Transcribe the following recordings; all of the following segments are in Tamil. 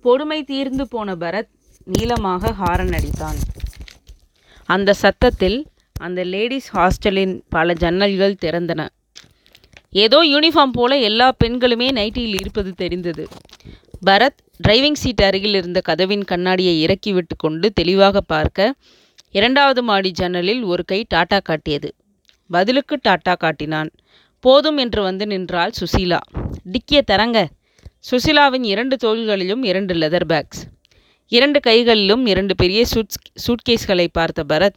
பொறுமை தீர்ந்து போன பரத் நீளமாக ஹாரன் அடித்தான். அந்த சத்தத்தில் அந்த லேடிஸ் ஹாஸ்டலின் பல ஜன்னல்கள் திறந்தன. ஏதோ யூனிஃபார்ம் போல எல்லா பெண்களுமே நைட்டியில் இருப்பது தெரிந்தது. பரத் டிரைவிங் சீட் அருகில் இருந்த கதவின் கண்ணாடியை இறக்கிவிட்டு கொண்டு தெளிவாக பார்க்க இரண்டாவது மாடி ஜன்னலில் ஒரு கை டாட்டா காட்டியது. பதிலுக்கு டாட்டா காட்டினான். போதும் என்று வந்து நின்றாள் சுசீலா. டிக்கிய தரங்க. சுசிலாவின் இரண்டு தோள்களிலும் இரண்டு லெதர் பேக்ஸ் இரண்டு கைகளிலும் இரண்டு பெரிய சூட்ஸ் சூட்கேஸ்களை பார்த்த பரத்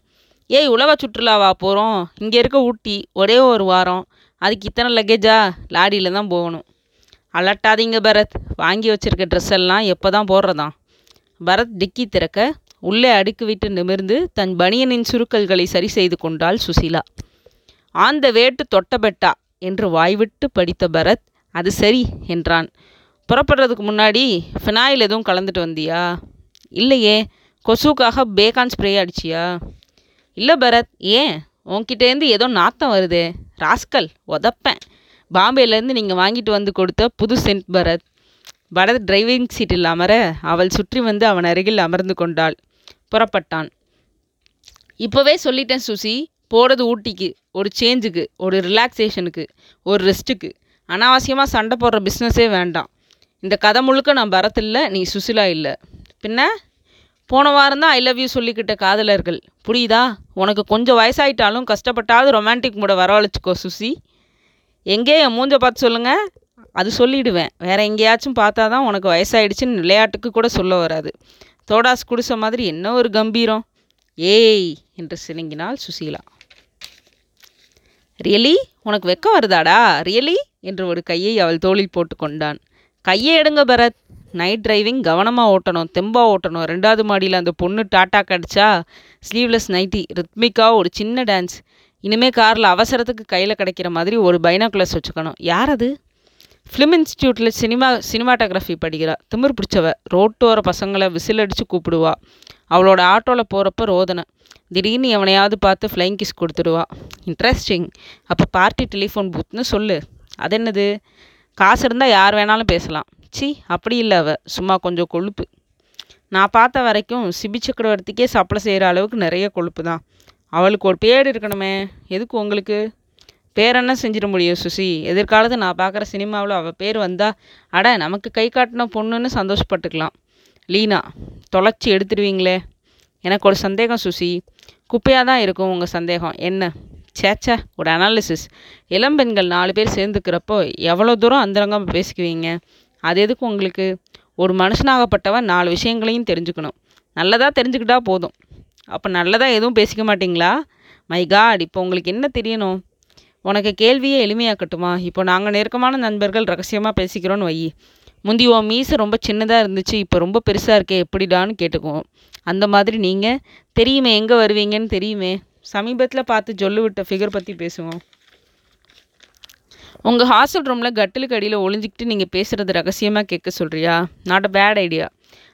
ஏய் உலக சுற்றுலாவா போகிறோம் இங்கே இருக்க ஊட்டி ஒரே ஒரு வாரம். அதுக்கு இத்தனை லக்கேஜா லாரியில் தான் போகணும். அலட்டாதீங்க பரத். வாங்கி வச்சிருக்க ட்ரெஸ் எல்லாம் எப்போ தான் போடுறதாம் பரத் டிக்கி திறக்க உள்ளே அடுக்கு விட்டு நிமிர்ந்து தன் பனியனின் சுருக்கல்களை சரி செய்து கொண்டாள் சுசிலா. ஆந்த வேட்டு தொட்டபெட்டா என்று வாய்விட்டு படித்த பரத் அது சரி என்றான். புறப்படுறதுக்கு முன்னாடி ஃபினாயில் எதுவும் கலந்துட்டு வந்தியா? இல்லையே. கொசுக்காக பேக்கான் ஸ்ப்ரே அடிச்சியா? இல்லை பரத் ஏன்? உன்கிட்டேருந்து ஏதோ நாத்தம் வருதே. ராஸ்கல் உதப்பேன். பாம்பேலேருந்து நீங்கள் வாங்கிட்டு வந்து கொடுத்த புது சென்ட் பரத். பரத் டிரைவிங் சீட்டில் அமர அவள் சுற்றி வந்து அவன் அருகில் அமர்ந்து கொண்டாள். புறப்பட்டான். இப்போவே சொல்லிட்டேன் சுசி. போகிறது ஊட்டிக்கு ஒரு சேஞ்சுக்கு ஒரு ரிலாக்ஸேஷனுக்கு ஒரு ரெஸ்ட்டுக்கு அனாவசியமாக சண்டை போடுற பிஸ்னஸே வேண்டாம். இந்த கதை முழுக்க நான் பரத் இல்லை நீ சுசிலா இல்லை. பின்ன? போன வாரம் தான் ஐ லவ் யூ சொல்லிக்கிட்ட காதலர்கள். புரியுதா? உனக்கு கொஞ்சம் வயசாயிட்டாலும் கஷ்டப்பட்டாவது ரொமான்டிக் மூட வரவழைச்சிக்கோ சுசி. எங்கே? என் மூஞ்ச பார்த்து சொல்லுங்க. அது சொல்லிடுவேன். வேற எங்கேயாச்சும் பார்த்தா தான் உனக்கு வயசாயிடுச்சுன்னு விளையாட்டுக்கு கூட சொல்ல வராது. தோடாஸ் குடிச்ச மாதிரி என்ன ஒரு கம்பீரம். ஏய் என்று சினுங்கினாள் சுசீலா. ரியலி உனக்கு வெக்கம் வருதாடா? ரியலி என்று ஒரு கையை அவள் தோளில் போட்டு கொண்டான். கையை எடுங்க பரத். நைட் டிரைவிங் கவனமாக ஓட்டணும் தெம்பாக ஓட்டணும். ரெண்டாவது மாடியில் அந்த பொண்ணு டாட்டா கடிச்சா ஸ்லீவ்லெஸ் நைட்டி ரித்மிக்காக ஒரு சின்ன டான்ஸ் இனிமேல் காரில் அவசரத்துக்கு கையில் கிடைக்கிற மாதிரி ஒரு பைனாகுலர்ஸ் வச்சுக்கணும். யார் அது? ஃபிலிம் இன்ஸ்டியூட்டில் சினிமா சினிமாட்டோகிராஃபி படிக்கிறா. திமிர் பிடிச்சவ. ரோட்டோர பசங்களை விசில் அடித்து கூப்பிடுவா. அவளோட ஆட்டோவில் போகிறப்ப ரோதனை. திடீர்னு எவனையாவது பார்த்து ஃப்ளைங் கிஸ் கொடுத்துடுவா. இன்ட்ரெஸ்டிங் அப்போ பார்ட்டி டெலிஃபோன் பூத்னு சொல்லு. அது என்னது காசு இருந்தால் யார் வேணாலும் பேசலாம். சி அப்படி இல்லை அவ. சும்மா கொஞ்சம் கொழுப்பு. நான் பார்த்த வரைக்கும் சிபி சக்கரவர்த்திக்கே சப்ளை செய்கிற அளவுக்கு நிறைய கொழுப்பு தான் அவளுக்கு ஒரு பேர் இருக்கணுமே. எதுக்கு உங்களுக்கு? பேர் என்ன செஞ்சிட முடியும் சுசி? எதிர்காலத்து நான் பார்க்குற சினிமாவில் அவள் பேர் வந்தால் அட நமக்கு கை காட்டின பொண்ணுன்னு சந்தோஷப்பட்டுக்கலாம். லீனா தொலைச்சி எடுத்துடுவீங்களே. எனக்கு ஒரு சந்தேகம் சுசி. குப்பையாக தான் இருக்கும் உங்கள் சந்தேகம். என்ன? சேச்சா ஒரு அனாலிசிஸ் இளம்பெண்கள் நாலு பேர் சேர்ந்துக்கிறப்போ எவ்வளோ தூரம் அந்தரங்கம் பேசிக்குவீங்க? அது எதுக்கு உங்களுக்கு? ஒரு மனுஷனாகப்பட்டவன் நாலு விஷயங்களையும் தெரிஞ்சுக்கணும். நல்லதாக தெரிஞ்சுக்கிட்டா போதும். அப்போ நல்லதாக எதுவும் பேசிக்க மாட்டிங்களா? மை காட் இப்போ உங்களுக்கு என்ன தெரியணும்? உனக்கு கேள்வியே எளிமையாக்கட்டுமா? இப்போ நாங்கள் நெருக்கமான நண்பர்கள் ரகசியமாக பேசிக்கிறோன்னு வை. முந்தி உன் மீசை ரொம்ப சின்னதாக இருந்துச்சு இப்போ ரொம்ப பெருசாக இருக்கே எப்படிடான்னு கேட்டுக்குவோம். அந்த மாதிரி நீங்கள் தெரியுமே எங்கே வருவீங்கன்னு தெரியுமே? சமீபத்தில் பார்த்து ஜொல்லு விட்ட ஃபிகர் பற்றி பேசுவோம் உங்கள் ஹாஸ்டல் ரூமில் கட்டிலுக்கு அடியில் ஒளிஞ்சிக்கிட்டு நீங்கள் பேசுகிறது ரகசியமாக கேட்க சொல்கிறியா நாட் அ பேட் ஐடியா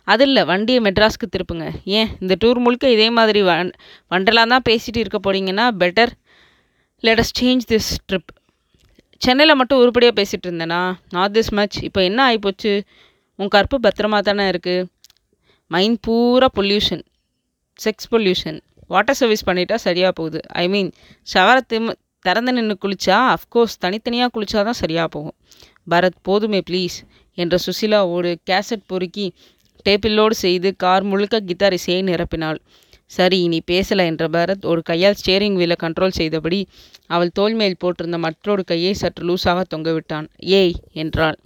அது இல்லை வண்டியை மெட்ராஸ்க்கு திருப்புங்க. ஏன்? இந்த டூர் முழுக்க இதே மாதிரி வன் வண்டலாக தான் பேசிகிட்டு இருக்க போறீங்கன்னா better let's change this trip சென்னையில் மட்டும் உருப்படியாக பேசிகிட்டு இருந்தேனா? நாட் திஸ் மச் இப்போ என்ன ஆகிப்போச்சு உன் கற்பு பத்திரமா தானே இருக்குது மைண்ட் பூரா pollution sex pollution water service பண்ணிட்டா சரியாக போகுது. ஐ மீன் ஷவரை திம் திறந்து நின்று குளிச்சா அஃப்கோர்ஸ் தனித்தனியாக குளித்தா தான் சரியாக போகும். பரத் போதுமே ப்ளீஸ் என்ற சுசிலா ஒரு கேசட் பொறுக்கி டேப்பில்லோடு செய்து கார் முழுக்க கிட்டார் இசையை நிரப்பினாள். சரி நீ பேசலை என்ற பரத் ஒரு கையால் ஸ்டேரிங் வீலை கண்ட்ரோல் செய்தபடி அவள் தோள் மேல் போட்டிருந்த மற்றொரு கையை சற்று லூஸாக தொங்கவிட்டான் ஏய் என்றாள்.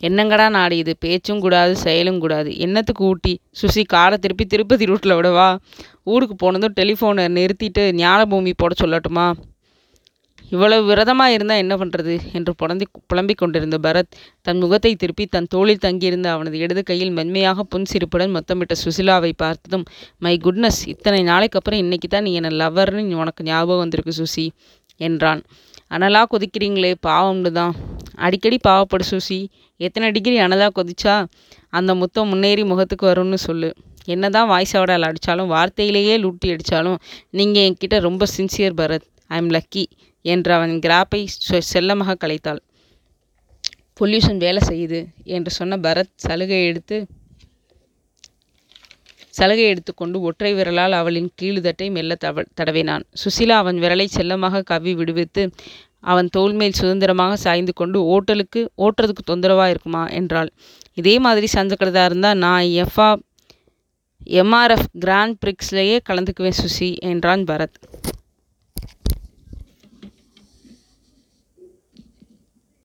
என்னங்கடா நாடு இது? பேச்சும் கூடாது செயலும் கூடாது. என்னத்துக்கு ஊட்டி? சுசி காரை திருப்பி திருப்பதி ரூட்டில் விடவா? ஊருக்கு போனதும் டெலிஃபோனை நிறுத்திட்டு ஞானபூமி போட சொல்லட்டுமா? இவ்வளவு விரதமாக இருந்தால் என்ன பண்ணுறது என்று புலம்பி புலம்பிக் கொண்டிருந்த பரத் தன் முகத்தை திருப்பி தன் தோளில் தங்கியிருந்த அவனது இடது கையில் மென்மையாக புன்சிரிப்புடன் மொத்தமிட்ட சுசிலாவை பார்த்ததும் மை குட்னஸ் இத்தனை நாளைக்கு அப்புறம் இன்னைக்கு தான் நீ என்ன லவ்வர்னு உனக்கு ஞாபகம் வந்திருக்கு சுசி என்றான். அனலாக கொதிக்கிறீங்களே பாவம்னு தான் அடிக்கடி பாவப்படு சுசி. எத்தனை டிகிரி அனலாக கொதிச்சா அந்த முத்தம் முன்னேறி முகத்துக்கு வரும்னு சொல்லு. என்னதான் வாய்ஸ் அவடால் அடித்தாலும் வார்த்தையிலேயே லூட்டி அடித்தாலும் நீங்கள் என்கிட்ட ரொம்ப sincere Bharat. I am lucky என்று அவன் கிராப்பை செல்லமாக கலைத்தாள். பொல்யூஷன் வேலை செய்யுது என்று சொன்ன பரத் சலுகை எடுத்து சலுகை எடுத்துக்கொண்டு ஒற்றை விரலால் அவளின் கீழுதட்டை மெல்ல தவ தடவினான். சுசிலா அவன் விரலை செல்லமாக கவ்வி விடுவித்து அவன் தோள்மேல் சுதந்திரமாக சாய்ந்து கொண்டு ஓட்டலுக்கு ஓட்டுறதுக்கு தொந்தரவாக இருக்குமா? என்றாள். இதே மாதிரி சஞ்சக்கிறதா இருந்தால் நான் எஃப்ஆ எம்ஆர்எஃப் கிராண்ட் பிரிக்ஸ்லேயே கலந்துக்குவேன் சுசி என்றான் பரத்.